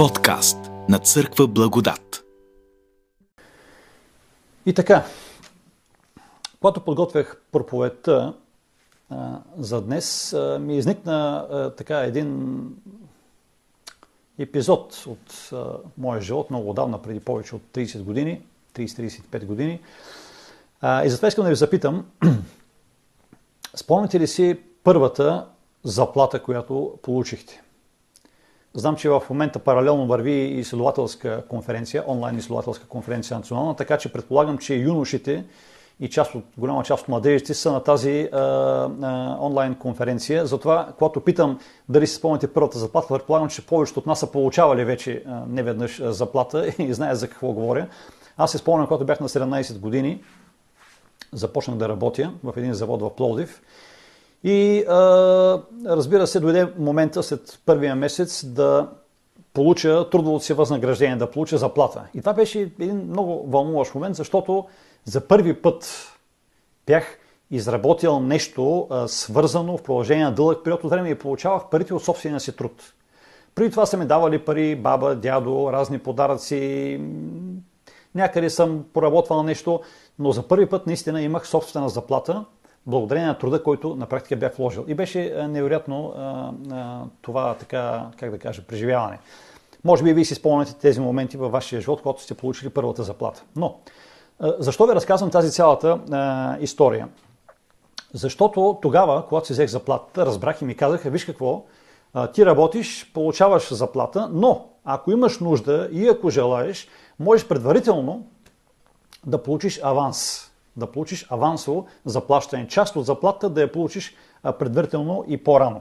Подкаст на Църква Благодат. И така, когато подготвях проповедта за днес, а, ми изникна а, така един епизод от а, моя живот, много отдавна, преди повече от 30 години, 30-35 години. А, и затова искам да ви запитам, спомняте ли си първата заплата, която получихте? Знам, че в момента паралелно върви и изследователска конференция, онлайн изследователска конференция национална, така че предполагам, че юношите и част от, голяма част от младежите са на тази а, а, онлайн конференция. Затова, когато питам дали си спомняте първата заплата, предполагам, че повечето от нас са получавали вече а, неведнъж заплата и знаят за какво говоря. Аз се спомням, когато бях на 17 години, започнах да работя в един завод в Пловдив и а, разбира се, дойде момента след първия месец да получа трудовото си възнаграждение, да получа заплата. И това беше един много вълнуващ момент, защото за първи път бях изработил нещо а, свързано в продължение на дълъг период от време и получавах парите от собствения си труд. Преди това са ми давали пари баба, дядо, разни подаръци, някъде съм поработвал нещо, но за първи път наистина имах собствена заплата – благодарение на труда, който на практика бях вложил. И беше невероятно това, така, как да кажа, преживяване. Може би вие си спомняте тези моменти във вашия живот, когато сте получили първата заплата. Но, защо ви разказвам тази цялата история? Защото тогава, когато си взех заплата, разбрах и ми казаха, виж какво, ти работиш, получаваш заплата, но ако имаш нужда и ако желаеш, можеш предварително да получиш аванс да получиш авансово заплащане. Част от заплата да я получиш предварително и по-рано.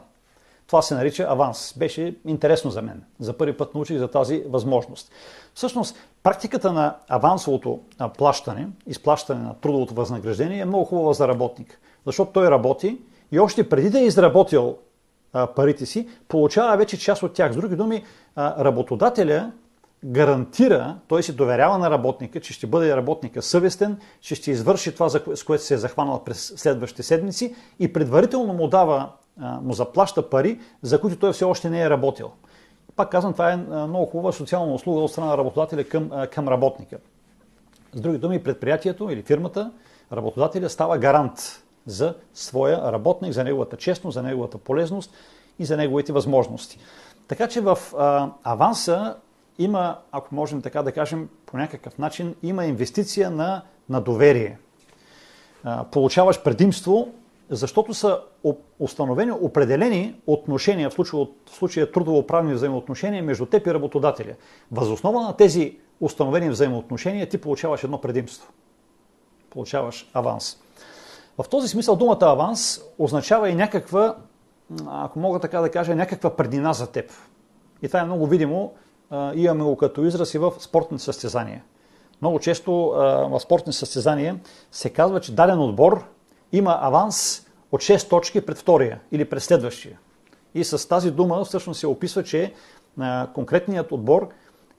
Това се нарича аванс. Беше интересно за мен. За първи път научих за тази възможност. Всъщност, практиката на авансовото плащане, изплащане на трудовото възнаграждение е много хубава за работник. Защото той работи и още преди да е изработил парите си, получава вече част от тях. С други думи, работодателя гарантира, той се доверява на работника, че ще бъде работника съвестен, че ще извърши това, с което се е захванал през следващите седмици и предварително му дава, му заплаща пари, за които той все още не е работил. Пак казвам, това е много хубава социална услуга от страна на работодателя към, към работника. С други думи, предприятието или фирмата, работодателя става гарант за своя работник, за неговата честност, за неговата полезност и за неговите възможности. Така че в а, аванса има, ако можем така да кажем, по някакъв начин, има инвестиция на, на доверие. получаваш предимство, защото са установени определени отношения, в случая, в случая трудово-правни взаимоотношения между теб и работодателя. Възоснова на тези установени взаимоотношения ти получаваш едно предимство. Получаваш аванс. В този смисъл думата аванс означава и някаква, ако мога така да кажа, някаква преднина за теб. И това е много видимо имаме го като израз и в спортни състезания. Много често в спортни състезания се казва, че даден отбор има аванс от 6 точки пред втория или пред следващия. И с тази дума всъщност се описва, че конкретният отбор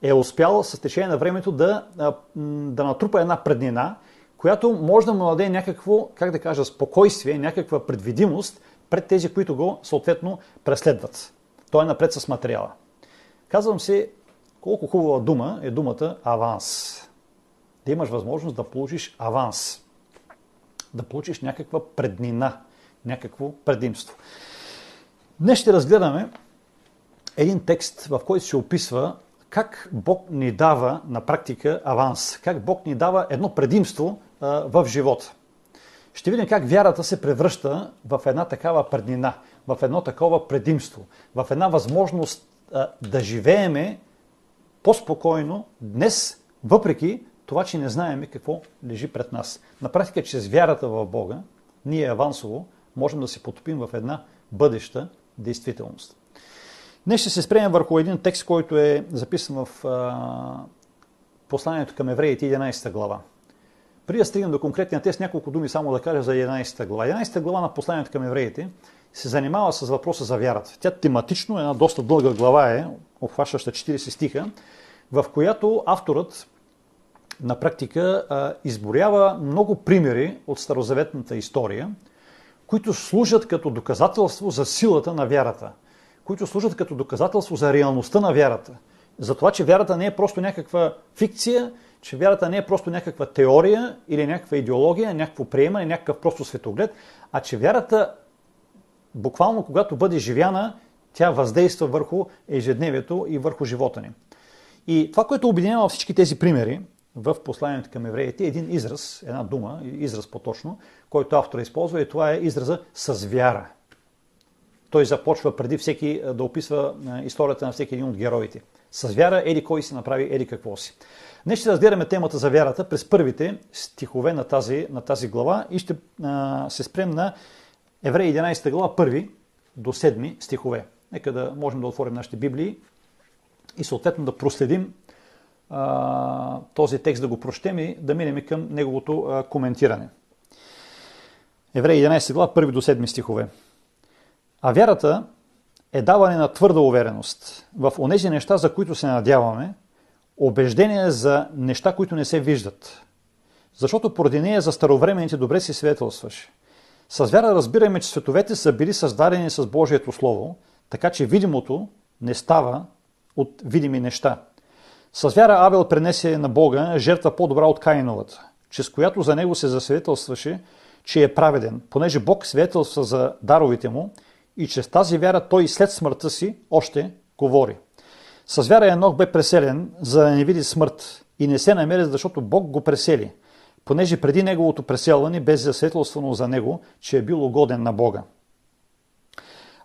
е успял с течение на времето да, да натрупа една преднина, която може да му даде някакво, как да кажа, спокойствие, някаква предвидимост пред тези, които го съответно преследват. Той е напред с материала. Казвам се, колко хубава дума е думата аванс. Да имаш възможност да получиш аванс. Да получиш някаква преднина, някакво предимство. Днес ще разгледаме един текст, в който се описва как Бог ни дава на практика аванс, как Бог ни дава едно предимство в живота. Ще видим как вярата се превръща в една такава преднина, в едно такова предимство, в една възможност да живееме по-спокойно днес, въпреки това, че не знаеме какво лежи пред нас. На практика, чрез вярата в Бога, ние авансово можем да се потопим в една бъдеща действителност. Днес ще се спремем върху един текст, който е записан в а, посланието към евреите 11 глава. Преди да стигнем до конкретния тест, няколко думи само да кажа за 11 глава. 11 глава на посланието към евреите се занимава с въпроса за вярата. Тя тематично, една доста дълга глава е, обхващаща 40 стиха, в която авторът на практика изборява много примери от старозаветната история, които служат като доказателство за силата на вярата, които служат като доказателство за реалността на вярата. за това, че вярата не е просто някаква фикция, че вярата не е просто някаква теория или някаква идеология, някакво приемане, някакъв просто светоглед, а че вярата, буквално когато бъде живяна, тя въздейства върху ежедневието и върху живота ни. И това, което обединява всички тези примери в посланието към евреите, е един израз, една дума, израз по-точно, който автора използва и това е израза с вяра. Той започва преди всеки да описва историята на всеки един от героите. С вяра еди кой си направи еди какво си. Днес ще разгледаме темата за вярата през първите стихове на тази, на тази глава и ще а, се спрем на Евреи 11 глава, първи до 7 стихове. Нека да можем да отворим нашите Библии и съответно да проследим а, този текст, да го прочетем и да минем към неговото а, коментиране. Евреи 11 глава, първи до 7 стихове. А вярата е даване на твърда увереност в онези неща, за които се надяваме, убеждение за неща, които не се виждат. Защото поради нея за старовремените добре си светълстваше. С вяра разбираме, че световете са били създадени с Божието Слово, така че видимото не става от видими неща. С вяра Авел пренесе на Бога жертва по-добра от Каиновата, чрез която за него се засветълстваше, че е праведен, понеже Бог свидетелства за даровите му и чрез тази вяра той след смъртта си още говори. С вяра Енох бе преселен, за да не види смърт и не се намери, защото Бог го пресели, понеже преди неговото преселване бе засветелствано за него, че е бил угоден на Бога.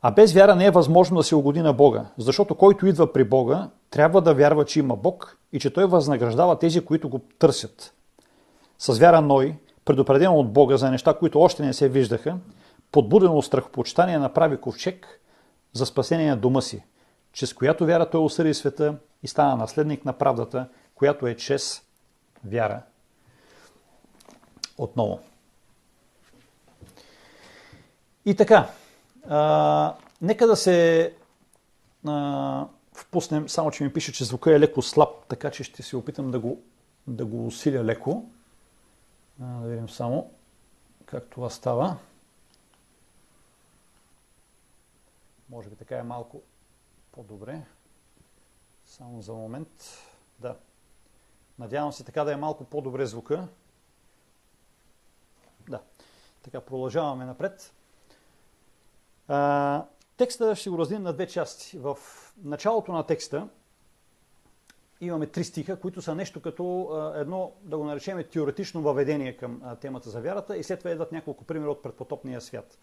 А без вяра не е възможно да се угоди на Бога, защото който идва при Бога, трябва да вярва, че има Бог и че Той възнаграждава тези, които го търсят. С вяра Ной, предупреден от Бога за неща, които още не се виждаха, подбуден от страхопочитание, направи ковчег за спасение на дома си, чрез която вяра той осъди света и стана наследник на правдата, която е чрез вяра. Отново. И така, а, нека да се а, впуснем, само че ми пише, че звука е леко слаб, така че ще се опитам да го, да го усиля леко. А, да видим само как това става. Може би така е малко по-добре. Само за момент. Да. Надявам се така да е малко по-добре звука. Така, продължаваме напред. А, текста ще го разделим на две части. В началото на текста имаме три стиха, които са нещо като едно, да го наречем, теоретично въведение към темата за вярата и след това едват няколко примера от предпотопния свят.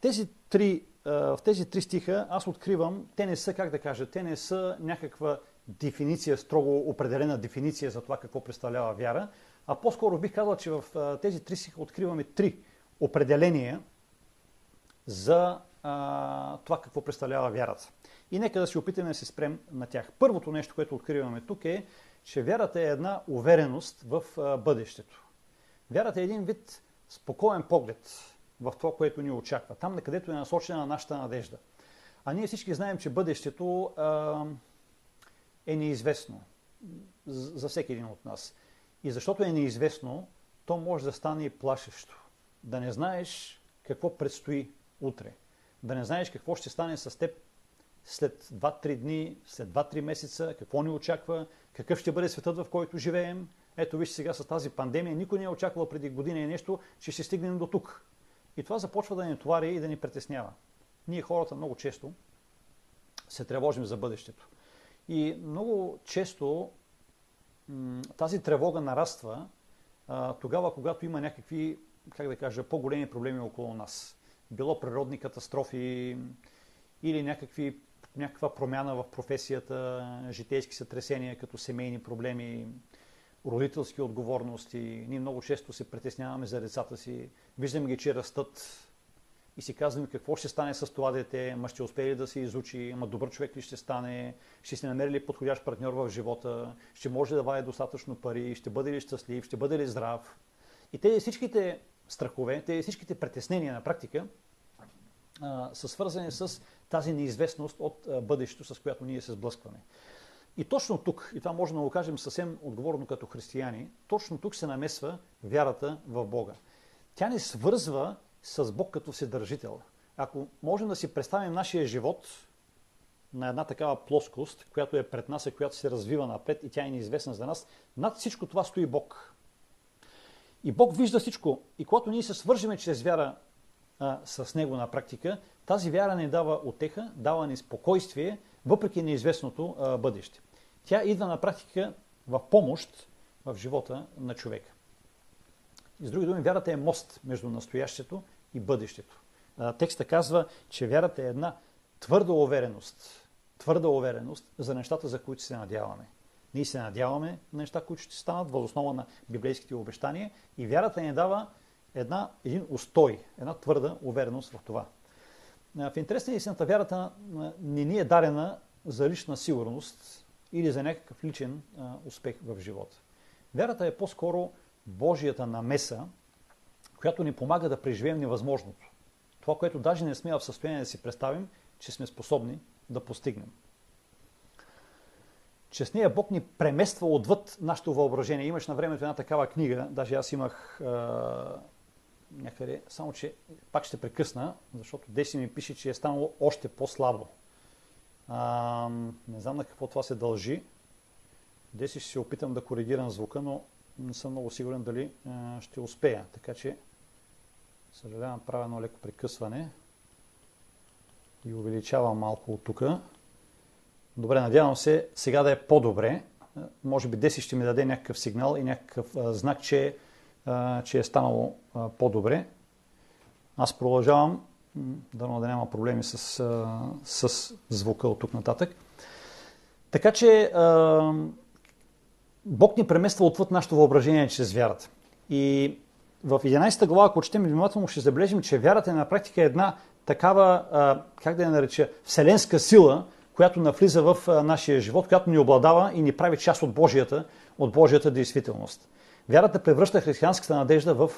Тези три в тези три стиха аз откривам, те не са, как да кажа, те не са някаква дефиниция, строго определена дефиниция за това какво представлява вяра, а по-скоро бих казал, че в тези три стиха откриваме три определения за а, това какво представлява вярата. И нека да се опитаме да се спрем на тях. Първото нещо, което откриваме тук е, че вярата е една увереност в а, бъдещето. Вярата е един вид спокоен поглед в това, което ни очаква. Там, на където е насочена нашата надежда. А ние всички знаем, че бъдещето а, е неизвестно за всеки един от нас. И защото е неизвестно, то може да стане и плашещо. Да не знаеш какво предстои утре. Да не знаеш какво ще стане с теб след 2-3 дни, след 2-3 месеца, какво ни очаква, какъв ще бъде светът, в който живеем. Ето вижте сега с тази пандемия, никой не е очаквал преди година и нещо, че ще стигнем до тук. И това започва да ни товари и да ни притеснява. Ние хората много често се тревожим за бъдещето. И много често тази тревога нараства тогава, когато има някакви, как да кажа, по-големи проблеми около нас. Било природни катастрофи или някакви, някаква промяна в професията, житейски сътресения, като семейни проблеми, родителски отговорности. Ние много често се притесняваме за децата си. Виждаме ги, че растат и си казваме какво ще стане с това дете, ма ще успее ли да се изучи, ма добър човек ли ще стане, ще се намери ли подходящ партньор в живота, ще може да вади достатъчно пари, ще бъде ли щастлив, ще бъде ли здрав. И тези всичките страхове, тези всичките притеснения на практика а, са свързани с тази неизвестност от а, бъдещето, с която ние се сблъскваме. И точно тук, и това може да го кажем съвсем отговорно като християни, точно тук се намесва вярата в Бога. Тя ни свързва с Бог като Вседържител. Ако можем да си представим нашия живот, на една такава плоскост, която е пред нас и която се развива напред и тя е неизвестна за нас. Над всичко това стои Бог. И Бог вижда всичко. И когато ние се свържиме чрез вяра а, с Него на практика, тази вяра не дава отеха, дава ни спокойствие, въпреки неизвестното а, бъдеще. Тя идва на практика в помощ в живота на човека. И с други думи, вярата е мост между настоящето и бъдещето. Текста казва, че вярата е една твърда увереност, твърда увереност за нещата, за които се надяваме. Ние се надяваме на неща, които ще станат въз основа на библейските обещания и вярата ни дава една, един устой, една твърда увереност в това. В интерес на истината, вярата не ни е дарена за лична сигурност или за някакъв личен успех в живота. Вярата е по-скоро Божията намеса, която ни помага да преживеем невъзможното. Това, което даже не сме в състояние да си представим, че сме способни да постигнем. Че с нея Бог ни премества отвъд нашето въображение. Имаш на времето една такава книга, даже аз имах а, някъде, само че пак ще прекъсна, защото Деси ми пише, че е станало още по-слабо. А, не знам на какво това се дължи. Деси ще се опитам да коригирам звука, но не съм много сигурен дали а, ще успея. Така че, съжалявам, правя едно леко прекъсване и увеличавам малко от тук. Добре, надявам се сега да е по-добре. Може би Деси ще ми даде някакъв сигнал и някакъв а, знак, че, а, че е станало по-добре. Аз продължавам, да да няма проблеми с, а, с звука от тук нататък. Така че а, Бог ни премества отвъд нашето въображение чрез вярата. И в 11 глава, ако четем внимателно, ще забележим, че вярата е на практика една такава, как да я нареча, вселенска сила, която навлиза в нашия живот, която ни обладава и ни прави част от Божията, от Божията действителност. Вярата превръща християнската надежда в,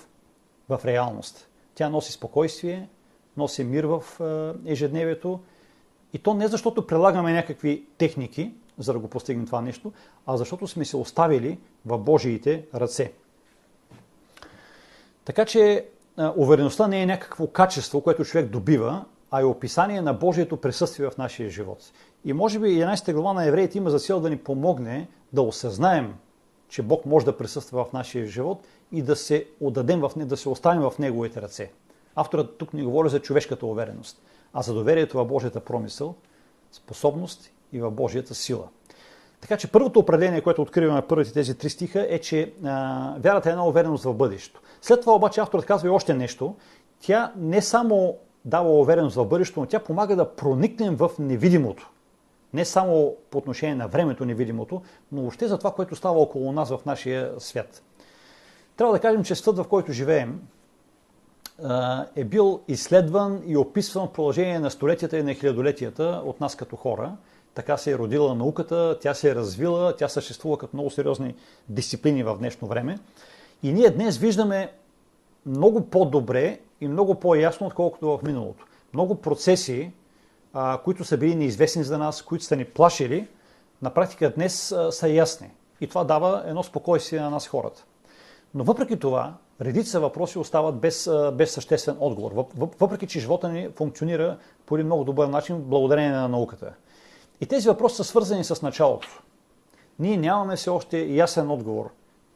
в реалност. Тя носи спокойствие, носи мир в ежедневието. И то не защото прилагаме някакви техники, за да го постигнем това нещо, а защото сме се оставили в Божиите ръце. Така че увереността не е някакво качество, което човек добива, а е описание на Божието присъствие в нашия живот. И може би 11 глава на евреите има за цел да ни помогне да осъзнаем, че Бог може да присъства в нашия живот и да се отдадем в не, да се оставим в Неговите ръце. Авторът тук ни говори за човешката увереност, а за доверието в Божията промисъл, способност и в Божията сила. Така че първото определение, което откриваме в първите тези три стиха е, че а, вярата е една увереност в бъдещето. След това обаче авторът казва и още нещо. Тя не само дава увереност в бъдещето, но тя помага да проникнем в невидимото. Не само по отношение на времето невидимото, но въобще за това, което става около нас в нашия свят. Трябва да кажем, че светът, в който живеем, е бил изследван и описван в продължение на столетията и на хилядолетията от нас като хора – така се е родила науката, тя се е развила, тя съществува като много сериозни дисциплини в днешно време. И ние днес виждаме много по-добре и много по-ясно, отколкото в миналото. Много процеси, а, които са били неизвестни за нас, които са ни плашили, на практика днес а, са ясни. И това дава едно спокойствие на нас хората. Но въпреки това, редица въпроси остават без, без съществен отговор. Въпреки, че живота ни функционира по един много добър начин, благодарение на науката. И тези въпроси са свързани с началото. Ние нямаме все още ясен отговор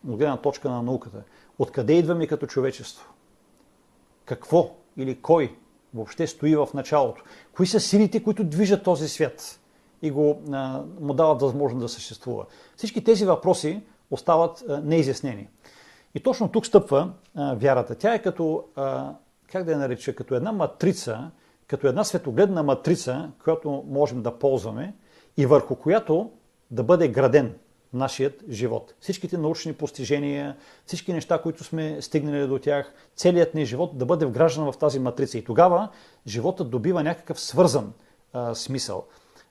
от гледна точка на науката. Откъде идваме като човечество? Какво или кой въобще стои в началото? Кои са силите, които движат този свят и го, а, му дават възможност да съществува? Всички тези въпроси остават а, неизяснени. И точно тук стъпва а, вярата. Тя е като, а, как да я нареча, като една матрица, като една светогледна матрица, която можем да ползваме и върху която да бъде граден нашият живот. Всичките научни постижения, всички неща, които сме стигнали до тях, целият ни живот да бъде вграждан в тази матрица. И тогава животът добива някакъв свързан а, смисъл.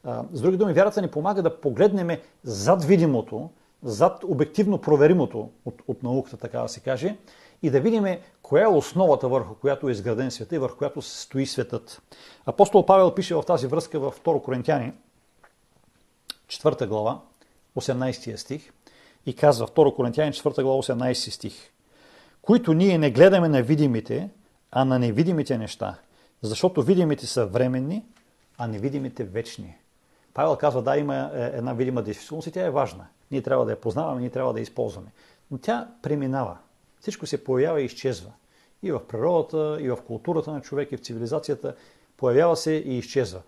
А, с други думи, вярата ни помага да погледнем зад видимото, зад обективно проверимото от, от науката, така да се каже, и да видим коя е основата върху която е изграден света и върху която стои светът. Апостол Павел пише в тази връзка в 2 Коринтияни, 4 глава, 18 стих, и казва 2 Коринтияни 4 глава, 18 стих, които ние не гледаме на видимите, а на невидимите неща, защото видимите са временни, а невидимите вечни. Павел казва, да, има е, една видима действителност и тя е важна. Ние трябва да я познаваме, ние трябва да я използваме. Но тя преминава. Всичко се появява и изчезва. И в природата, и в културата на човек, и в цивилизацията. Появява се и изчезва.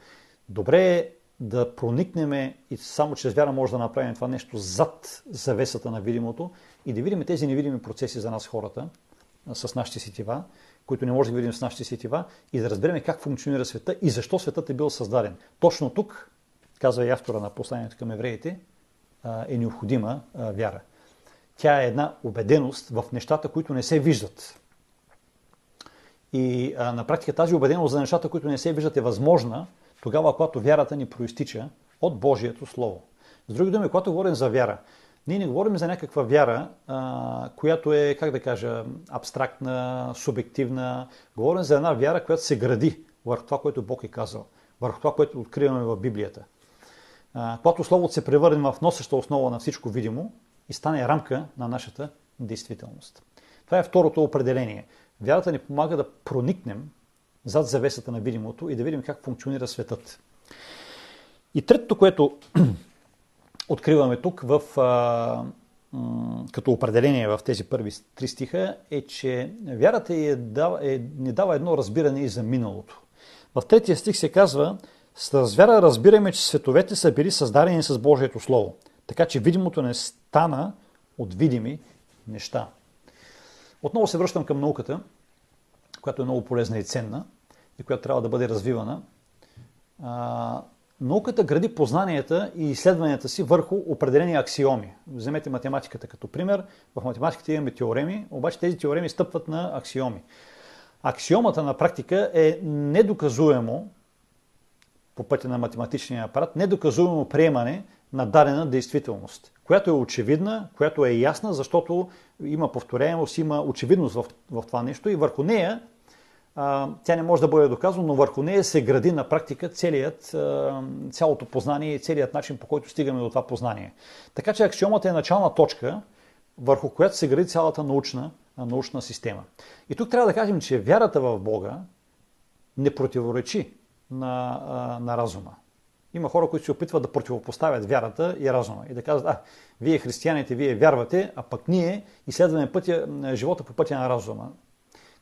Добре е да проникнем и само чрез вяра може да направим това нещо зад завесата на видимото и да видим тези невидими процеси за нас хората с нашите сетива, които не можем да видим с нашите сетива и да разберем как функционира света и защо светът е бил създаден. Точно тук, казва и автора на посланието към евреите, е необходима вяра. Тя е една убеденост в нещата, които не се виждат. И а, на практика тази убеденост за нещата, които не се виждат, е възможна тогава, когато вярата ни проистича от Божието Слово. С други думи, когато говорим за вяра, ние не говорим за някаква вяра, а, която е, как да кажа, абстрактна, субективна. Говорим за една вяра, която се гради върху това, което Бог е казал, върху това, което откриваме в Библията. А, когато Словото се превърне в носеща основа на всичко видимо и стане рамка на нашата действителност. Това е второто определение. Вярата ни помага да проникнем зад завесата на видимото и да видим как функционира светът. И третото, което откриваме тук в, а, м, като определение в тези първи три стиха е, че вярата е, е, ни дава едно разбиране и за миналото. В третия стих се казва, с вяра разбираме, че световете са били създадени с Божието Слово, така че видимото не стана от видими неща. Отново се връщам към науката, която е много полезна и ценна и която трябва да бъде развивана. А, науката гради познанията и изследванията си върху определени аксиоми. Вземете математиката като пример. В математиката имаме теореми, обаче тези теореми стъпват на аксиоми. Аксиомата на практика е недоказуемо по пътя на математичния апарат, недоказуемо приемане на дадена действителност, която е очевидна, която е ясна, защото има повторяемост, има очевидност в, в това нещо и върху нея а, тя не може да бъде доказана, но върху нея се гради на практика целият, а, цялото познание и целият начин по който стигаме до това познание. Така че аксиомата е начална точка, върху която се гради цялата научна, научна система. И тук трябва да кажем, че вярата в Бога не противоречи на, на разума. Има хора, които се опитват да противопоставят вярата и разума и да казват, а, вие християните, вие вярвате, а пък ние изследваме пътя, живота по пътя на разума.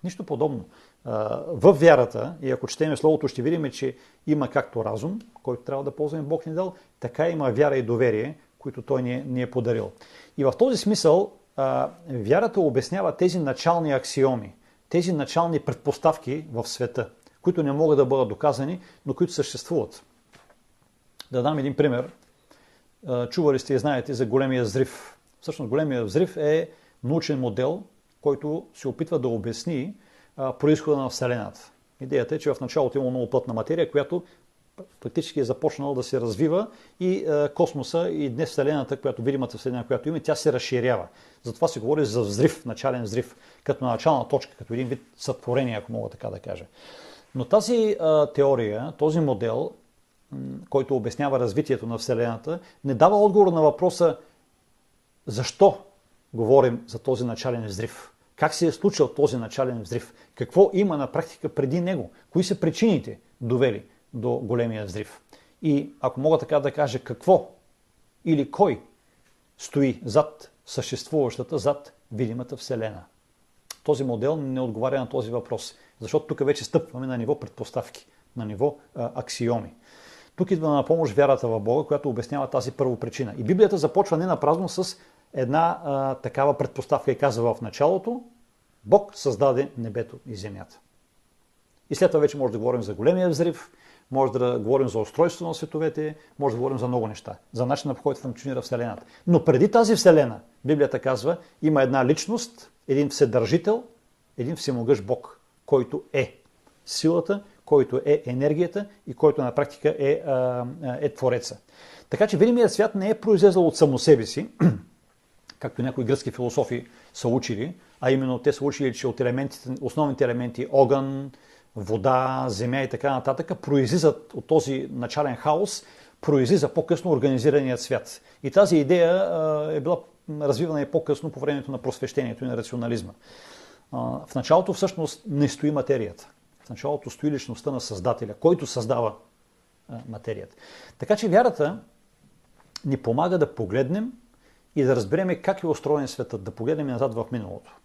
Нищо подобно. В вярата, и ако четеме Словото, ще видим, че има както разум, който трябва да ползваме Бог ни дал, така има вяра и доверие, които Той ни е, ни е подарил. И в този смисъл вярата обяснява тези начални аксиоми, тези начални предпоставки в света, които не могат да бъдат доказани, но които съществуват. Да дам един пример. Чували сте и знаете за големия взрив. Всъщност големия взрив е научен модел, който се опитва да обясни происхода на Вселената. Идеята е, че в началото има много плътна материя, която практически е започнала да се развива и космоса и днес Вселената, която видимата Вселена, която има, тя се разширява. Затова се говори за взрив, начален взрив, като начална точка, като един вид сътворение, ако мога така да кажа. Но тази а, теория, този модел, който обяснява развитието на Вселената, не дава отговор на въпроса защо говорим за този начален взрив. Как се е случил този начален взрив? Какво има на практика преди него? Кои са причините довели до големия взрив? И ако мога така да кажа какво или кой стои зад съществуващата, зад видимата Вселена? Този модел не отговаря на този въпрос, защото тук вече стъпваме на ниво предпоставки, на ниво а, аксиоми. Тук идва на помощ вярата в Бога, която обяснява тази първо причина. И Библията започва не на с една а, такава предпоставка и казва в началото, Бог създаде небето и земята. И след това вече може да говорим за големия взрив, може да говорим за устройство на световете, може да говорим за много неща, за начина по който функционира Вселената. Но преди тази Вселена, Библията казва, има една личност, един вседържител, един всемогъщ Бог, който е силата, който е енергията и който на практика е, е Твореца. Така че видимият свят не е произлезъл от само себе си, както някои гръцки философи са учили, а именно те са учили, че от елементите, основните елементи огън, вода, земя и така нататък произлизат от този начален хаос, произлиза по-късно организираният свят. И тази идея е била развивана и по-късно по времето на просвещението и на рационализма. В началото всъщност не стои материята. В началото стои личността на Създателя, който създава материята. Така че вярата ни помага да погледнем и да разбереме как е устроен светът, да погледнем назад в миналото.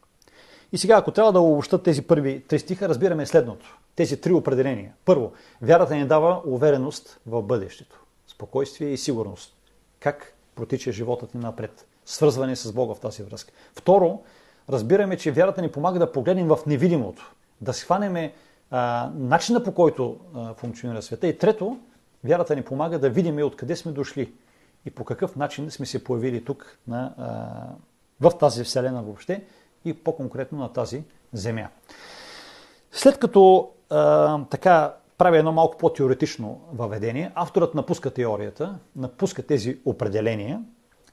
И сега, ако трябва да обобщат тези първи три стиха, разбираме следното. Тези три определения. Първо, вярата ни дава увереност в бъдещето, спокойствие и сигурност. Как протича животът ни напред. Свързване с Бога в тази връзка. Второ, разбираме, че вярата ни помага да погледнем в невидимото, да схванеме а, начина по който а, функционира света. И трето, вярата ни помага да видим откъде сме дошли и по какъв начин сме се появили тук на, а, в тази вселена въобще и по-конкретно на тази земя. След като а, така прави едно малко по-теоретично въведение, авторът напуска теорията, напуска тези определения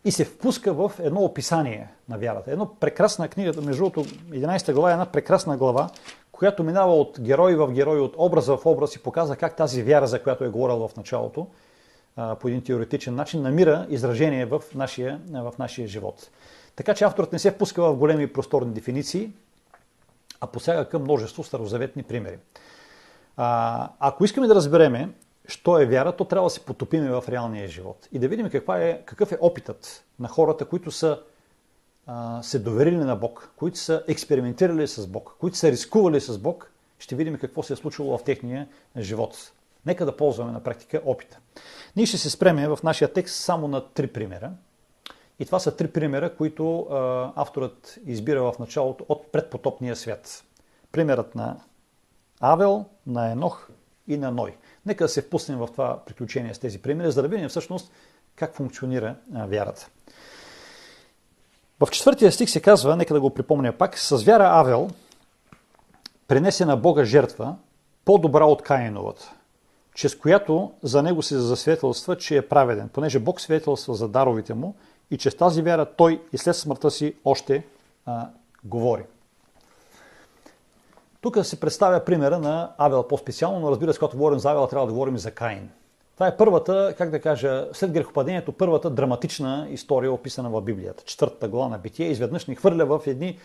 и се впуска в едно описание на вярата. Едно прекрасна книга, между другото 11 глава е една прекрасна глава, която минава от герой в герой, от образ в образ и показва как тази вяра, за която е говорил в началото, по един теоретичен начин, намира изражение в нашия, в нашия живот. Така че авторът не се впуска в големи просторни дефиниции, а посяга към множество старозаветни примери. А, ако искаме да разбереме, що е вяра, то трябва да се потопиме в реалния живот и да видим каква е, какъв е опитът на хората, които са а, се доверили на Бог, които са експериментирали с Бог, които са рискували с Бог, ще видим какво се е случило в техния живот. Нека да ползваме на практика опита. Ние ще се спреме в нашия текст само на три примера. И това са три примера, които а, авторът избира в началото от предпотопния свят. Примерът на Авел, на Енох и на Ной. Нека да се впуснем в това приключение с тези примери, за да видим всъщност как функционира вярата. В четвъртия стих се казва, нека да го припомня пак, с вяра Авел пренесе на Бога жертва, по-добра от Каиновата, чрез която за него се засветелства, че е праведен, понеже Бог свидетелства за даровите му и чрез тази вяра той и след смъртта си още а, говори. Тук се представя примера на Авел по-специално, но разбира се, когато говорим за Авел, трябва да говорим за Каин. Това е първата, как да кажа, след грехопадението, първата драматична история, описана в Библията. Четвъртата глава на Битие изведнъж ни хвърля в едни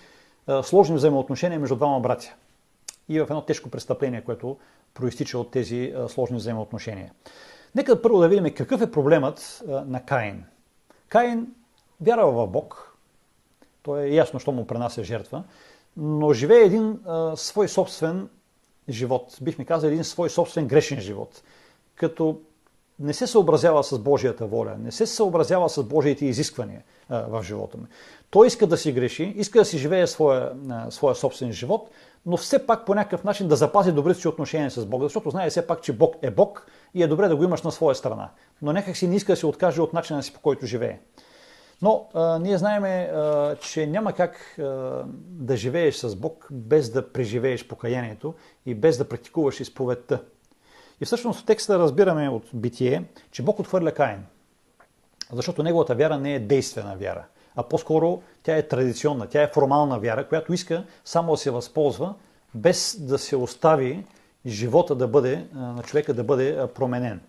а, сложни взаимоотношения между двама братя. И в едно тежко престъпление, което проистича от тези а, сложни взаимоотношения. Нека първо да видим какъв е проблемът а, на Каин. Каин вярва в Бог. То е ясно, що му пренася жертва. Но живее един а, свой собствен живот. Бихме казали един свой собствен грешен живот. Като не се съобразява с Божията воля, не се съобразява с Божиите изисквания а, в живота му. Той иска да си греши, иска да си живее своя, а, своя собствен живот, но все пак по някакъв начин да запази добрите си отношения с Бога, защото знае все пак, че Бог е Бог и е добре да го имаш на своя страна. Но някак си не иска да се откаже от начина си, по който живее. Но а, ние знаем, а, че няма как а, да живееш с Бог без да преживееш покаянието и без да практикуваш изповедта. И всъщност в текста разбираме от битие, че Бог отвърля Каин. Защото неговата вяра не е действена вяра, а по-скоро тя е традиционна, тя е формална вяра, която иска само да се възползва, без да се остави живота да бъде, на човека да бъде променен.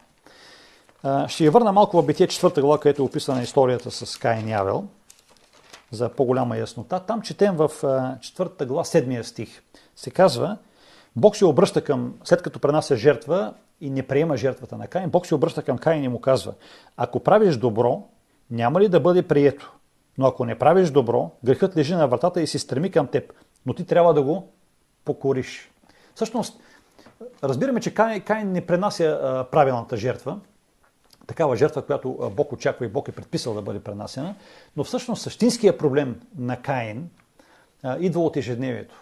Ще я върна малко в Битие 4 глава, където е описана историята с Каин и Авел, за по-голяма яснота. Там четем в 4 глава 7 стих. Се казва, Бог се обръща към, след като пренася жертва и не приема жертвата на Каин, Бог се обръща към Каин и му казва, ако правиш добро, няма ли да бъде прието? Но ако не правиш добро, грехът лежи на вратата и се стреми към теб, но ти трябва да го покориш. Всъщност, разбираме, че Каин, не пренася правилната жертва, такава жертва, която Бог очаква и Бог е предписал да бъде пренасена, но всъщност същинския проблем на Каин а, идва от ежедневието,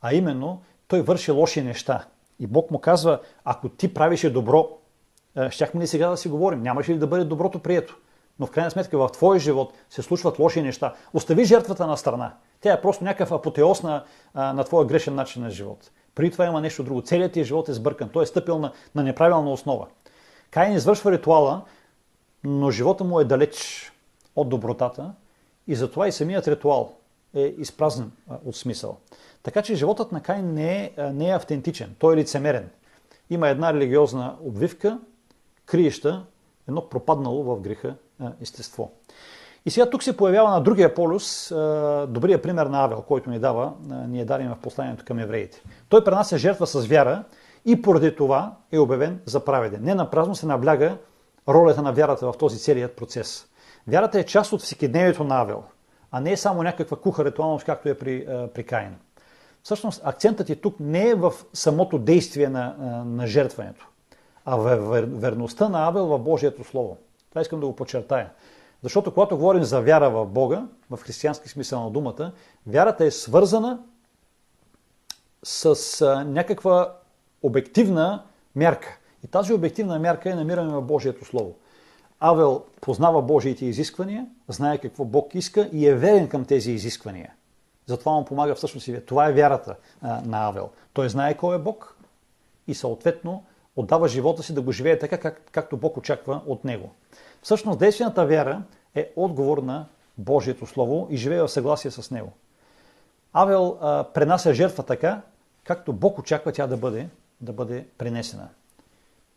а именно той върши лоши неща. И Бог му казва, ако ти правише добро, щяхме ли сега да си говорим, нямаше ли да бъде доброто прието? Но в крайна сметка в твоя живот се случват лоши неща. Остави жертвата на страна. Тя е просто някакъв апотеоз на, на твоя грешен начин на живот. При това има нещо друго. Целият ти живот е сбъркан. Той е стъпил на, на неправилна основа. Каин извършва ритуала, но живота му е далеч от добротата и затова и самият ритуал е изпразнен от смисъл. Така че животът на Каин не е, не е автентичен, той е лицемерен. Има една религиозна обвивка, криеща едно пропаднало в греха естество. И сега тук се появява на другия полюс добрия пример на Авел, който ни дава, ни е даден в посланието към евреите. Той пренася жертва с вяра и поради това е обявен за праведен. Не напразно се набляга ролята на вярата в този целият процес. Вярата е част от всекидневието на Авел, а не е само някаква куха ритуалност, както е при, при Каин. Всъщност акцентът е тук не е в самото действие на, на жертването, а в верността на Авел в Божието Слово. Това искам да го подчертая. Защото когато говорим за вяра в Бога, в християнски смисъл на думата, вярата е свързана с а, някаква обективна мярка. И тази обективна мярка е намираме в Божието Слово. Авел познава Божиите изисквания, знае какво Бог иска и е верен към тези изисквания. Затова му помага всъщност и това е вярата а, на Авел. Той знае кой е Бог и съответно отдава живота си да го живее така, как, както Бог очаква от него. Всъщност действената вяра е отговор на Божието Слово и живее в съгласие с него. Авел а, пренася жертва така, както Бог очаква тя да бъде, да бъде пренесена.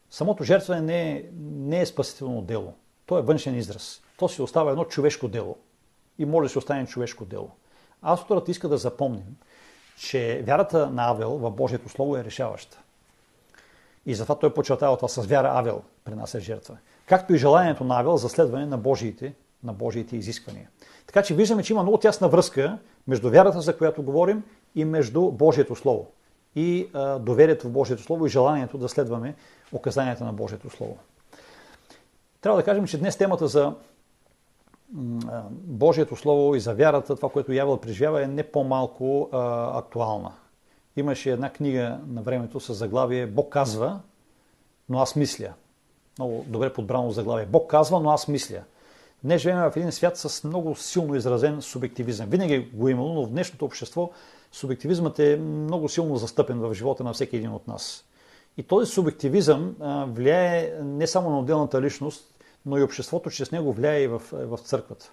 Самото жертване не е, не е спасително дело. То е външен израз. То си остава едно човешко дело. И може да си остане човешко дело. Авторът иска да запомним, че вярата на Авел в Божието Слово е решаваща. И затова той подчертава това с вяра Авел принася жертва. Както и желанието на Авел за следване на Божиите, на Божиите изисквания. Така че виждаме, че има много тясна връзка между вярата, за която говорим, и между Божието Слово. И а, доверието в Божието Слово и желанието да следваме указанията на Божието Слово. Трябва да кажем, че днес темата за Божието Слово и за вярата, това, което Явел преживява, е не по-малко а, актуална. Имаше една книга на времето с заглавие Бог казва, но аз мисля. Много добре подбрано заглавие. Бог казва, но аз мисля. Днес живеем в един свят с много силно изразен субективизъм. Винаги го е имало, но в днешното общество субективизмът е много силно застъпен в живота на всеки един от нас. И този субективизъм влияе не само на отделната личност, но и обществото чрез него влияе и в, в църквата.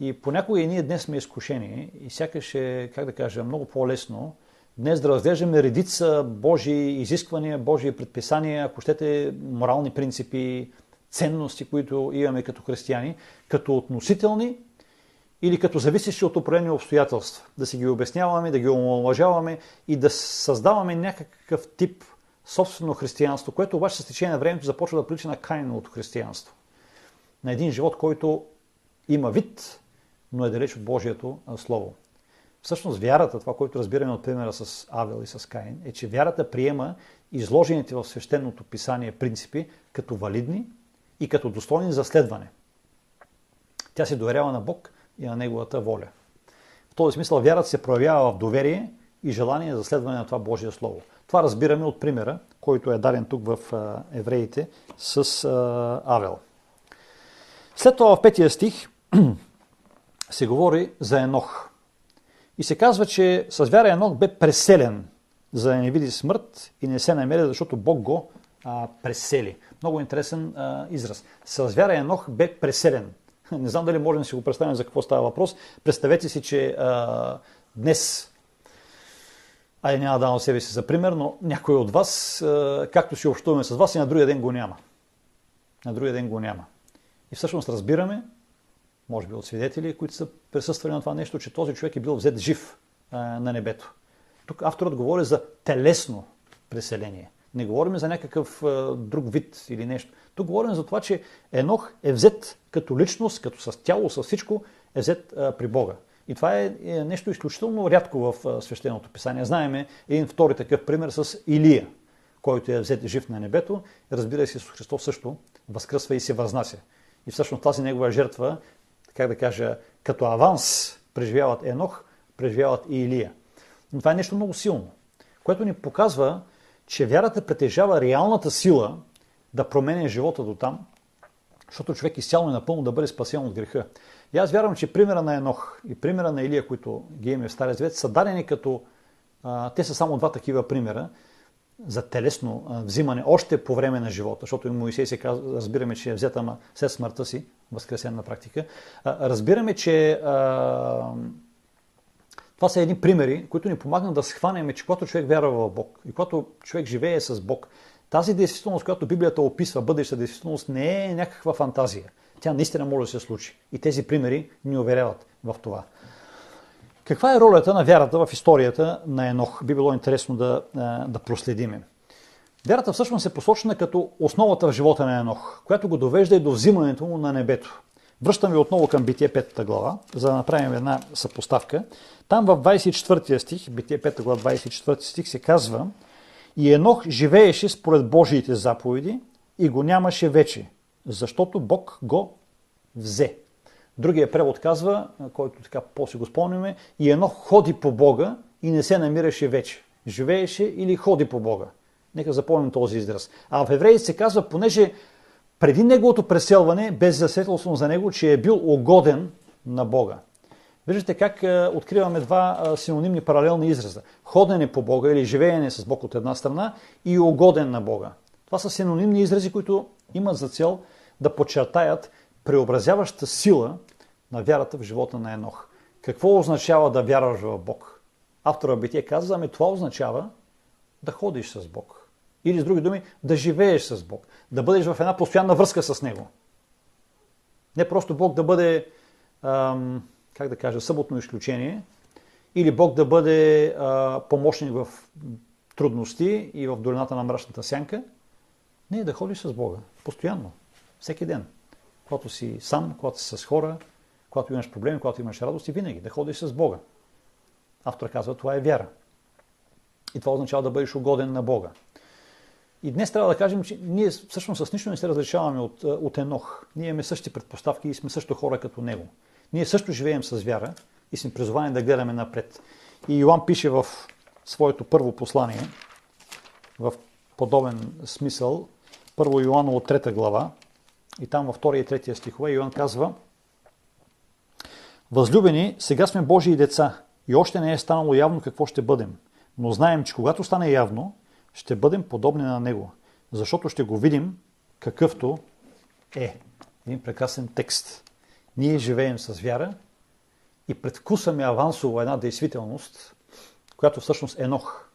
И понякога и ние днес сме изкушени и сякаш е, как да кажа, много по-лесно днес да разглеждаме редица Божии изисквания, Божии предписания, ако щете морални принципи, ценности, които имаме като християни, като относителни или като зависещи от определени обстоятелства. Да си ги обясняваме, да ги омалважаваме и да създаваме някакъв тип собствено християнство, което обаче с течение на времето започва да прилича на кайновото християнство. На един живот, който има вид, но е далеч от Божието Слово. Всъщност вярата, това, което разбираме от примера с Авел и с Каин, е, че вярата приема изложените в свещеното писание принципи като валидни и като достойни за следване. Тя се доверява на Бог и на Неговата воля. В този смисъл вярата се проявява в доверие и желание за следване на това Божие Слово. Това разбираме от примера, който е даден тук в Евреите с Авел. След това в петия стих се говори за Енох. И се казва, че с вяра Енох бе преселен, за да не види смърт и не се намери, защото Бог го а, пресели. Много интересен а, израз. С вяра Енох бе преселен. Не знам дали можем да си го представим за какво става въпрос. Представете си, че а, днес Ай, няма да давам себе си за пример, но някой от вас, както си общуваме с вас, и на другия ден го няма. На другия ден го няма. И всъщност разбираме, може би от свидетели, които са присъствали на това нещо, че този човек е бил взет жив на небето. Тук авторът говори за телесно преселение. Не говорим за някакъв друг вид или нещо. Тук говорим за това, че Енох е взет като личност, като с тяло, с всичко, е взет при Бога. И това е, е нещо изключително рядко в свещеното писание. Знаеме един втори такъв пример с Илия, който е взет жив на небето. Разбира се, Исус Христос също възкръсва и се възнася. И всъщност тази негова жертва, как да кажа, като аванс преживяват Енох, преживяват и Илия. Но това е нещо много силно, което ни показва, че вярата притежава реалната сила да променя живота до там, защото човек изцяло е напълно да бъде спасен от греха. И аз вярвам, че примера на Енох и примера на Илия, които ги имаме в Стария Завет, са дадени като... А, те са само два такива примера за телесно а, взимане още по време на живота, защото и Моисей се казва, разбираме, че е взета ама след смъртта си, възкресен на практика. А, разбираме, че а, това са едни примери, които ни помагат да схванем, че когато човек вярва в Бог и когато човек живее с Бог, тази действителност, която Библията описва, бъдеща действителност, не е някаква фантазия – тя наистина може да се случи. И тези примери ни уверяват в това. Каква е ролята на вярата в историята на Енох? Би било интересно да, да проследиме. Вярата всъщност е посочена като основата в живота на Енох, която го довежда и до взимането му на небето. Връщам ви отново към Битие 5 глава, за да направим една съпоставка. Там в 24 стих, Битие 5 глава 24 стих се казва И Енох живееше според Божиите заповеди и го нямаше вече, защото Бог го взе. Другия превод казва, който така по-си го спомняме, и Енох ходи по Бога и не се намираше вече. Живееше или ходи по Бога. Нека запомним този израз. А в евреите се казва, понеже преди неговото преселване, без засветелство за него, че е бил угоден на Бога. Виждате как е, откриваме два е, синонимни паралелни израза. Ходене по Бога или живеене с Бог от една страна и угоден на Бога. Това са синонимни изрази, които имат за цел да подчертаят преобразяваща сила на вярата в живота на Енох. Какво означава да вярваш в Бог? Автора Битие казва, ами това означава да ходиш с Бог. Или с други думи, да живееш с Бог. Да бъдеш в една постоянна връзка с Него. Не просто Бог да бъде, ам, как да кажа, съботно изключение, или Бог да бъде а, помощник в трудности и в долината на мрачната сянка. Не, да ходиш с Бога. Постоянно. Всеки ден. Когато си сам, когато си с хора, когато имаш проблеми, когато имаш радости, винаги да ходиш с Бога. Автор казва, това е вяра. И това означава да бъдеш угоден на Бога. И днес трябва да кажем, че ние всъщност с нищо не се разрешаваме от, от Енох. Ние имаме същите предпоставки и сме също хора като него. Ние също живеем с вяра и сме призвани да гледаме напред. И Йоан пише в своето първо послание, в подобен смисъл, първо Йоанна от трета глава, и там във втория и третия стихове Йоан казва Възлюбени, сега сме Божии деца и още не е станало явно какво ще бъдем. Но знаем, че когато стане явно, ще бъдем подобни на Него, защото ще го видим какъвто е. Един прекрасен текст. Ние живеем с вяра и предвкусваме авансово една действителност, която всъщност Енох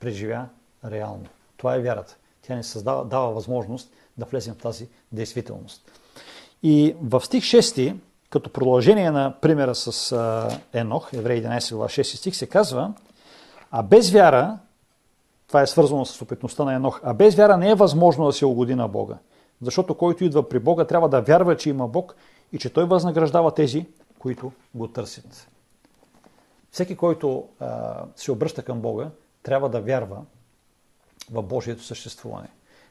преживя реално. Това е вярата. Тя ни създава, дава възможност да влезем в тази действителност. И в стих 6, като продължение на примера с Енох, Еврей 11, глава 6 стих, се казва, а без вяра това е свързано с опитността на Енох. А без вяра не е възможно да се угоди на Бога. Защото който идва при Бога, трябва да вярва, че има Бог и че Той възнаграждава тези, които го търсят. Всеки, който а, се обръща към Бога, трябва да вярва в Божието съществуване.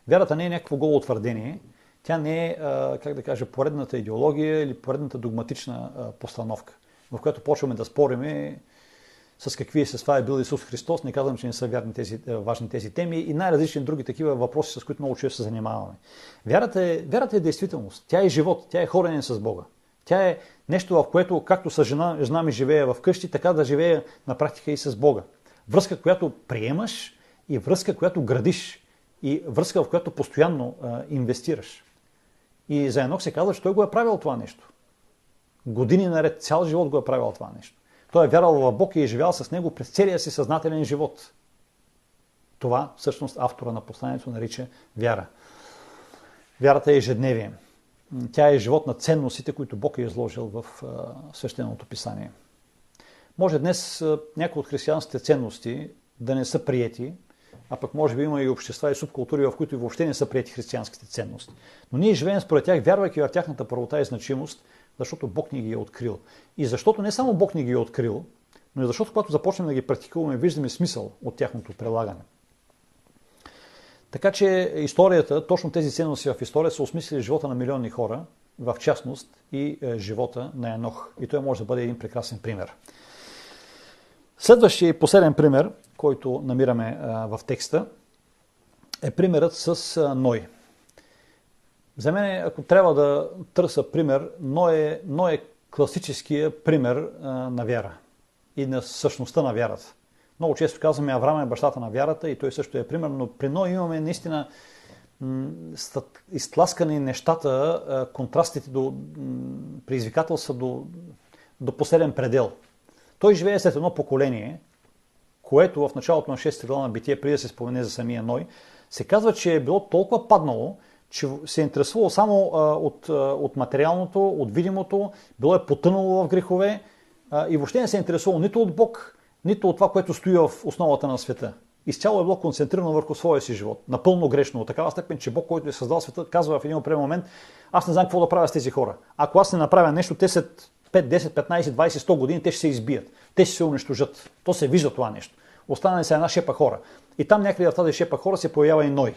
Вярата не е някакво голо твърдение, тя не е, а, как да кажа, поредната идеология или поредната догматична а, постановка, в която почваме да спориме с какви естества е бил Исус Христос. Не казвам, че не са вярни тези, е, важни тези теми и най-различни други такива въпроси, с които много често се занимаваме. Вярата е, вярата е действителност. Тя е живот, тя е хорене с Бога. Тя е нещо, в което, както с жена, жена ми живее в къщи, така да живее на практика и с Бога. Връзка, която приемаш и връзка, която градиш и връзка, в която постоянно а, инвестираш. И за Енок се казва, че той го е правил това нещо. Години наред, цял живот го е правил това нещо. Той е вярвал в Бог и е живял с Него през целия си съзнателен живот. Това всъщност автора на посланието нарича вяра. Вярата е ежедневие. Тя е живот на ценностите, които Бог е изложил в свещеното писание. Може днес някои от християнските ценности да не са приети, а пък може би има и общества и субкултури, в които въобще не са прияти християнските ценности. Но ние живеем според тях, вярвайки в тяхната правота и значимост, защото Бог ни ги е открил. И защото не само Бог ни ги е открил, но и защото когато започнем да ги практикуваме, виждаме смисъл от тяхното прилагане. Така че историята, точно тези ценности в история са осмислили живота на милиони хора, в частност и е, живота на Енох. И той може да бъде един прекрасен пример. Следващия и последен пример, който намираме в текста, е примерът с Ной. За мен, ако трябва да търся пример, но е, но е класическия пример а, на вяра и на същността на вярата. Много често казваме Авраам е бащата на вярата и той също е пример, но при Ной имаме наистина изтласкани нещата, контрастите до предизвикателства до, до последен предел. Той живее след едно поколение, което в началото на 6 глава на Битие, преди да се спомене за самия Ной, се казва, че е било толкова паднало, че се е интересувало само а, от, а, от материалното, от видимото, било е потънало в грехове а, и въобще не се е интересувало нито от Бог, нито от това, което стои в основата на света. изцяло е било концентрирано върху своя си живот. Напълно грешно. От такава степен, че Бог, който е създал света, казва в един определен момент, аз не знам какво да правя с тези хора. Ако аз не направя нещо, те след 5, 10, 15, 20, 100 години, те ще се избият. Те ще се унищожат. То се вижда това нещо. Остане се една шепа хора. И там някъде в тази шепа хора се появява и Ной.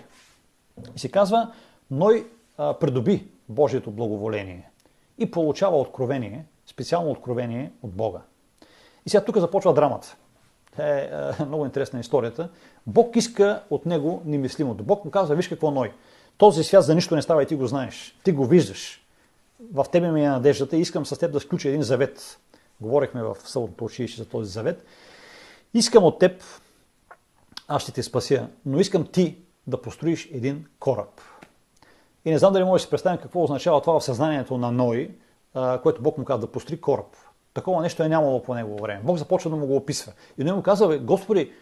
И се казва, Ной а, придоби Божието благоволение и получава откровение, специално откровение от Бога. И сега тук започва драмата. Е, е много интересна историята. Бог иска от него немислимото. Бог му казва, виж какво Ной. Този свят за нищо не става и ти го знаеш. Ти го виждаш. В тебе ми е надеждата и искам с теб да сключа един завет. Говорихме в съботното училище за този завет. Искам от теб, аз ще те спася, но искам ти да построиш един кораб. И не знам дали може да си представим какво означава това в съзнанието на Ной, което Бог му каза да построи кораб. Такова нещо е нямало по негово време. Бог започва да му го описва. И той му казва, Господи,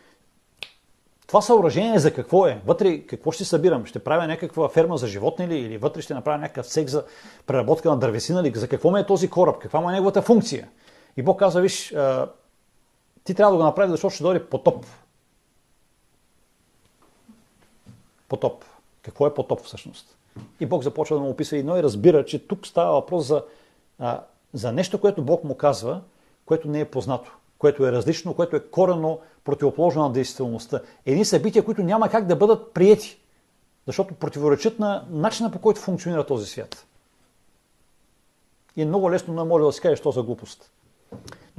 това съоръжение за какво е? Вътре какво ще събирам? Ще правя някаква ферма за животни ли? Или вътре ще направя някакъв сек за преработка на дървесина ли? За какво ме е този кораб? Каква му е неговата функция? И Бог казва, виж, ти трябва да го направиш, защото ще дойде потоп. Потоп. Какво е потоп всъщност? И Бог започва да му описва и Ной разбира, че тук става въпрос за, а, за нещо, което Бог му казва, което не е познато, което е различно, което е корено противоположно на действителността. Едни събития, които няма как да бъдат приети, защото противоречат на начина по който функционира този свят. И е много лесно не може да се каже, що за глупост.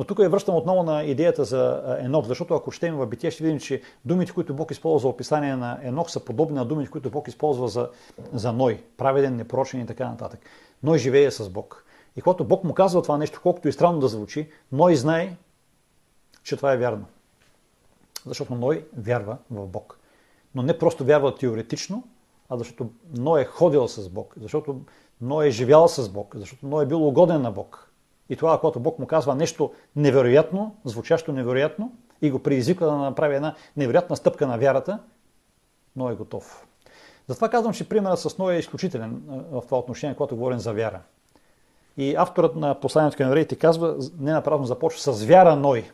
Но тук я връщам отново на идеята за Енох, защото ако четем в битие, ще видим, че думите, които Бог използва за описание на Енох, са подобни на думите, които Бог използва за, за Ной. Праведен, непрочен и така нататък. Ной живее с Бог. И когато Бог му казва това нещо, колкото и странно да звучи, Ной знае, че това е вярно. Защото Ной вярва в Бог. Но не просто вярва теоретично, а защото Ной е ходил с Бог, защото Ной е живял с Бог, защото Ной е бил угоден на Бог. И това, когато Бог му казва нещо невероятно, звучащо невероятно, и го предизвиква да направи една невероятна стъпка на вярата, но е готов. Затова казвам, че примерът с Ной е изключителен в това отношение, когато говорим за вяра. И авторът на посланието към евреите казва, не направо започва с вяра Ной,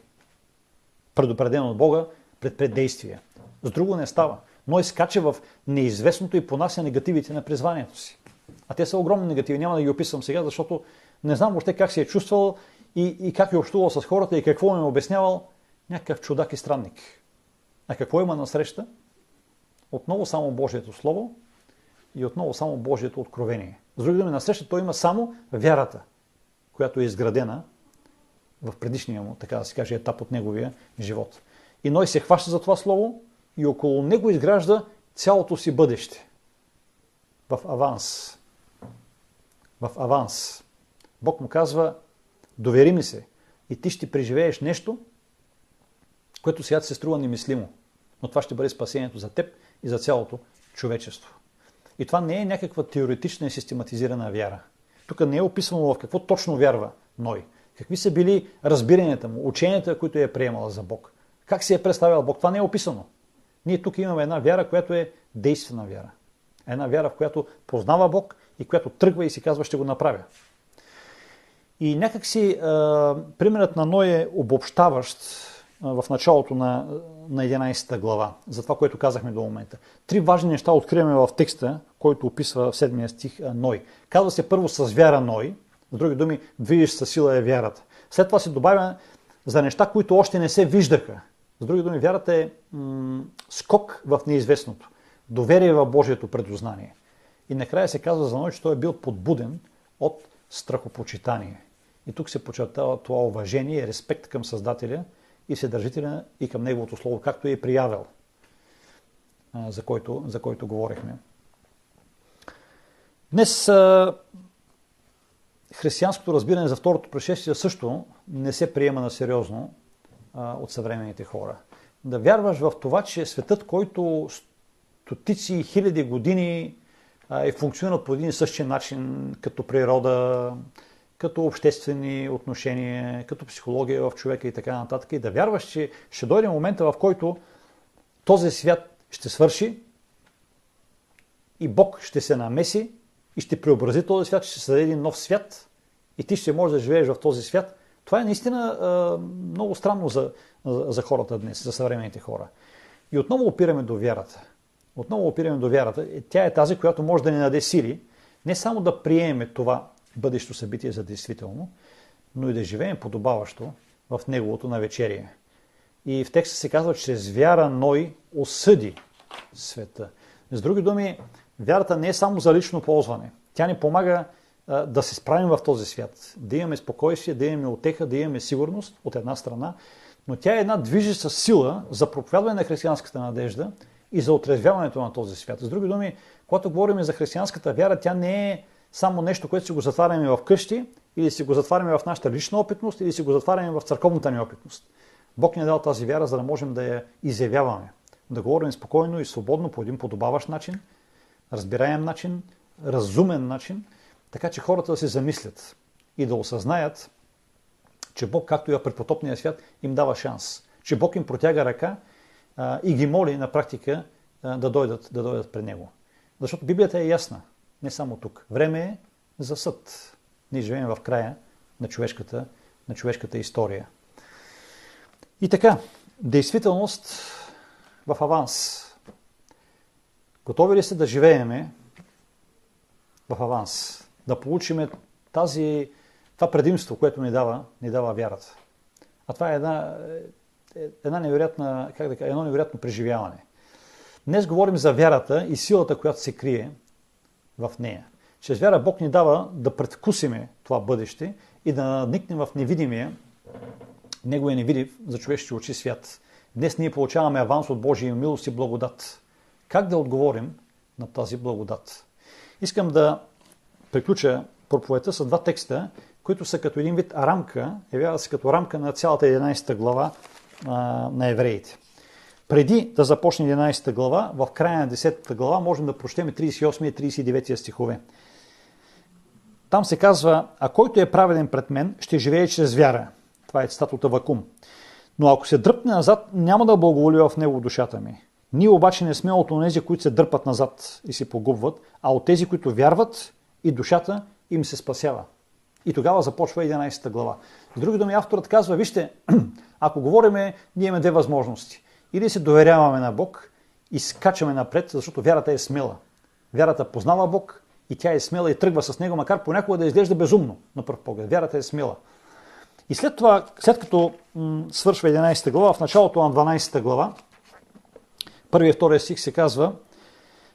предупреден от Бога пред преддействие. С друго не става. Ной скача в неизвестното и понася негативите на призванието си. А те са огромни негативи. Няма да ги описвам сега, защото не знам въобще как се е чувствал и, и как е общувал с хората и какво им е обяснявал. Някакъв чудак и странник. А какво има на среща? Отново само Божието Слово и отново само Божието откровение. С други думи, на среща той има само вярата, която е изградена в предишния му, така да се каже, етап от неговия живот. И Ной се хваща за това слово и около него изгражда цялото си бъдеще. В аванс. В аванс. Бог му казва, довери ми се и ти ще преживееш нещо, което сега се струва немислимо. Но това ще бъде спасението за теб и за цялото човечество. И това не е някаква теоретична и систематизирана вяра. Тук не е описано в какво точно вярва Ной. Какви са били разбиранията му, ученията, които е приемала за Бог. Как си е представял Бог. Това не е описано. Ние тук имаме една вяра, която е действена вяра. Една вяра, в която познава Бог и която тръгва и си казва, ще го направя. И някакси примерът на Ной е обобщаващ в началото на, на 11 глава, за това, което казахме до момента. Три важни неща откриваме в текста, който описва в 7 стих Ной. Казва се първо с вяра Ной, с други думи, движеща сила е вярата. След това се добавя за неща, които още не се виждаха. С други думи, вярата е м- скок в неизвестното, доверие в Божието предознание. И накрая се казва за Ной, че той е бил подбуден от страхопочитание. И тук се подчертава това уважение и респект към Създателя и Вседържителя и към Неговото Слово, както е приявил, за който, за който говорихме. Днес християнското разбиране за второто пришествие също не се приема на сериозно от съвременните хора. Да вярваш в това, че светът, който стотици и хиляди години е функционирал по един и същия начин, като природа, като обществени отношения, като психология в човека и така нататък. И да вярваш, че ще дойде момента, в който този свят ще свърши и Бог ще се намеси и ще преобрази този свят, ще създаде един нов свят и ти ще можеш да живееш в този свят. Това е наистина много странно за, за хората днес, за съвременните хора. И отново опираме до вярата. Отново опираме до вярата. Тя е тази, която може да ни даде сили, не само да приемем това бъдещо събитие за действително, но и да живеем подобаващо в неговото навечерие. И в текста се казва, че чрез вяра Ной осъди света. С други думи, вярата не е само за лично ползване. Тя ни помага а, да се справим в този свят. Да имаме спокойствие, да имаме отеха, да имаме сигурност от една страна, но тя е една движеща сила за проповядване на християнската надежда и за отрезвяването на този свят. С други думи, когато говорим за християнската вяра, тя не е само нещо, което си го затваряме в къщи, или си го затваряме в нашата лична опитност, или си го затваряме в църковната ни опитност. Бог ни е дал тази вяра, за да можем да я изявяваме. Да говорим спокойно и свободно по един подобаващ начин, разбираем начин, разумен начин, така че хората да се замислят и да осъзнаят, че Бог, както и в предпотопния свят, им дава шанс. Че Бог им протяга ръка а, и ги моли на практика а, да, дойдат, да дойдат при Него. Защото Библията е ясна, не само тук. Време е за съд. Ние живеем в края на човешката, на човешката история. И така, действителност в аванс. Готови ли сте да живееме в аванс? Да получиме тази, това предимство, което ни дава, ни дава вярата. А това е една, е, една невероятна, как да кажа, едно невероятно преживяване. Днес говорим за вярата и силата, която се крие в нея. Чрез вяра Бог ни дава да предвкусиме това бъдеще и да надникнем в невидимия, неговия невидив за човешки очи свят. Днес ние получаваме аванс от Божия милост и благодат. Как да отговорим на тази благодат? Искам да приключа проповедта с два текста, които са като един вид рамка, явява се като рамка на цялата 11 глава а, на евреите. Преди да започне 11 глава, в края на 10 глава можем да прочетем 38 и 39 стихове. Там се казва, а който е праведен пред мен, ще живее чрез вяра. Това е цитат от Авакум. Но ако се дръпне назад, няма да благоволи в него душата ми. Ние обаче не сме от тези, които се дърпат назад и се погубват, а от тези, които вярват и душата им се спасява. И тогава започва 11 глава. С други думи, авторът казва, вижте, ако говориме, ние имаме две възможности. Или се доверяваме на Бог и скачаме напред, защото вярата е смела. Вярата познава Бог и тя е смела и тръгва с него, макар понякога да изглежда безумно на пръв поглед. Вярата е смела. И след това, след като м- свършва 11 глава, в началото на 12 глава, първият и втория стих се казва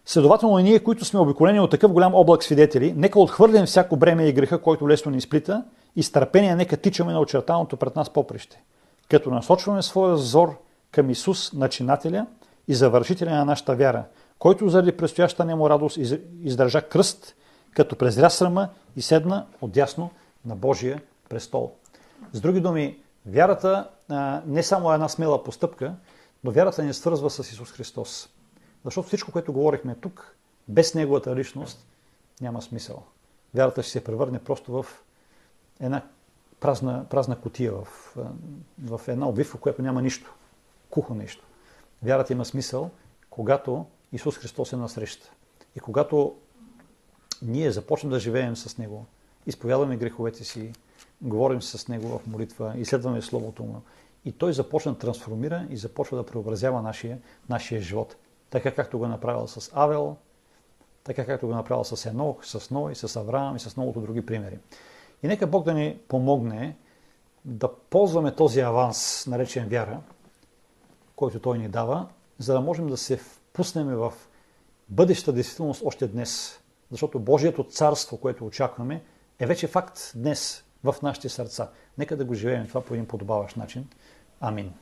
Следователно и ние, които сме обиколени от такъв голям облак свидетели, нека отхвърлим всяко бреме и греха, който лесно ни изплита, и с търпение нека тичаме на очертаното пред нас поприще, като насочваме своя взор към Исус, начинателя и завършителя на нашата вяра, който заради предстоящата нему радост издържа кръст, като презря срама и седна отдясно на Божия престол. С други думи, вярата а, не само е една смела постъпка, но вярата ни свързва с Исус Христос. Защото всичко, което говорихме тук, без Неговата личност, няма смисъл. Вярата ще се превърне просто в една празна, празна котия, в, в една обвив, в която няма нищо. Кухо нещо. Вярата има смисъл, когато Исус Христос е насреща. И когато ние започнем да живеем с Него, изповядваме греховете си, говорим с Него в молитва, изследваме Словото Му, и Той започна да трансформира и започва да преобразява нашия, нашия живот. Така както го е направил с Авел, така както го е направил с Енох, с Ной, с Авраам и с многото други примери. И нека Бог да ни помогне да ползваме този аванс, наречен вяра, който Той ни дава, за да можем да се впуснем в бъдеща действителност още днес. Защото Божието царство, което очакваме, е вече факт днес в нашите сърца. Нека да го живеем това по един подобаващ начин. Амин.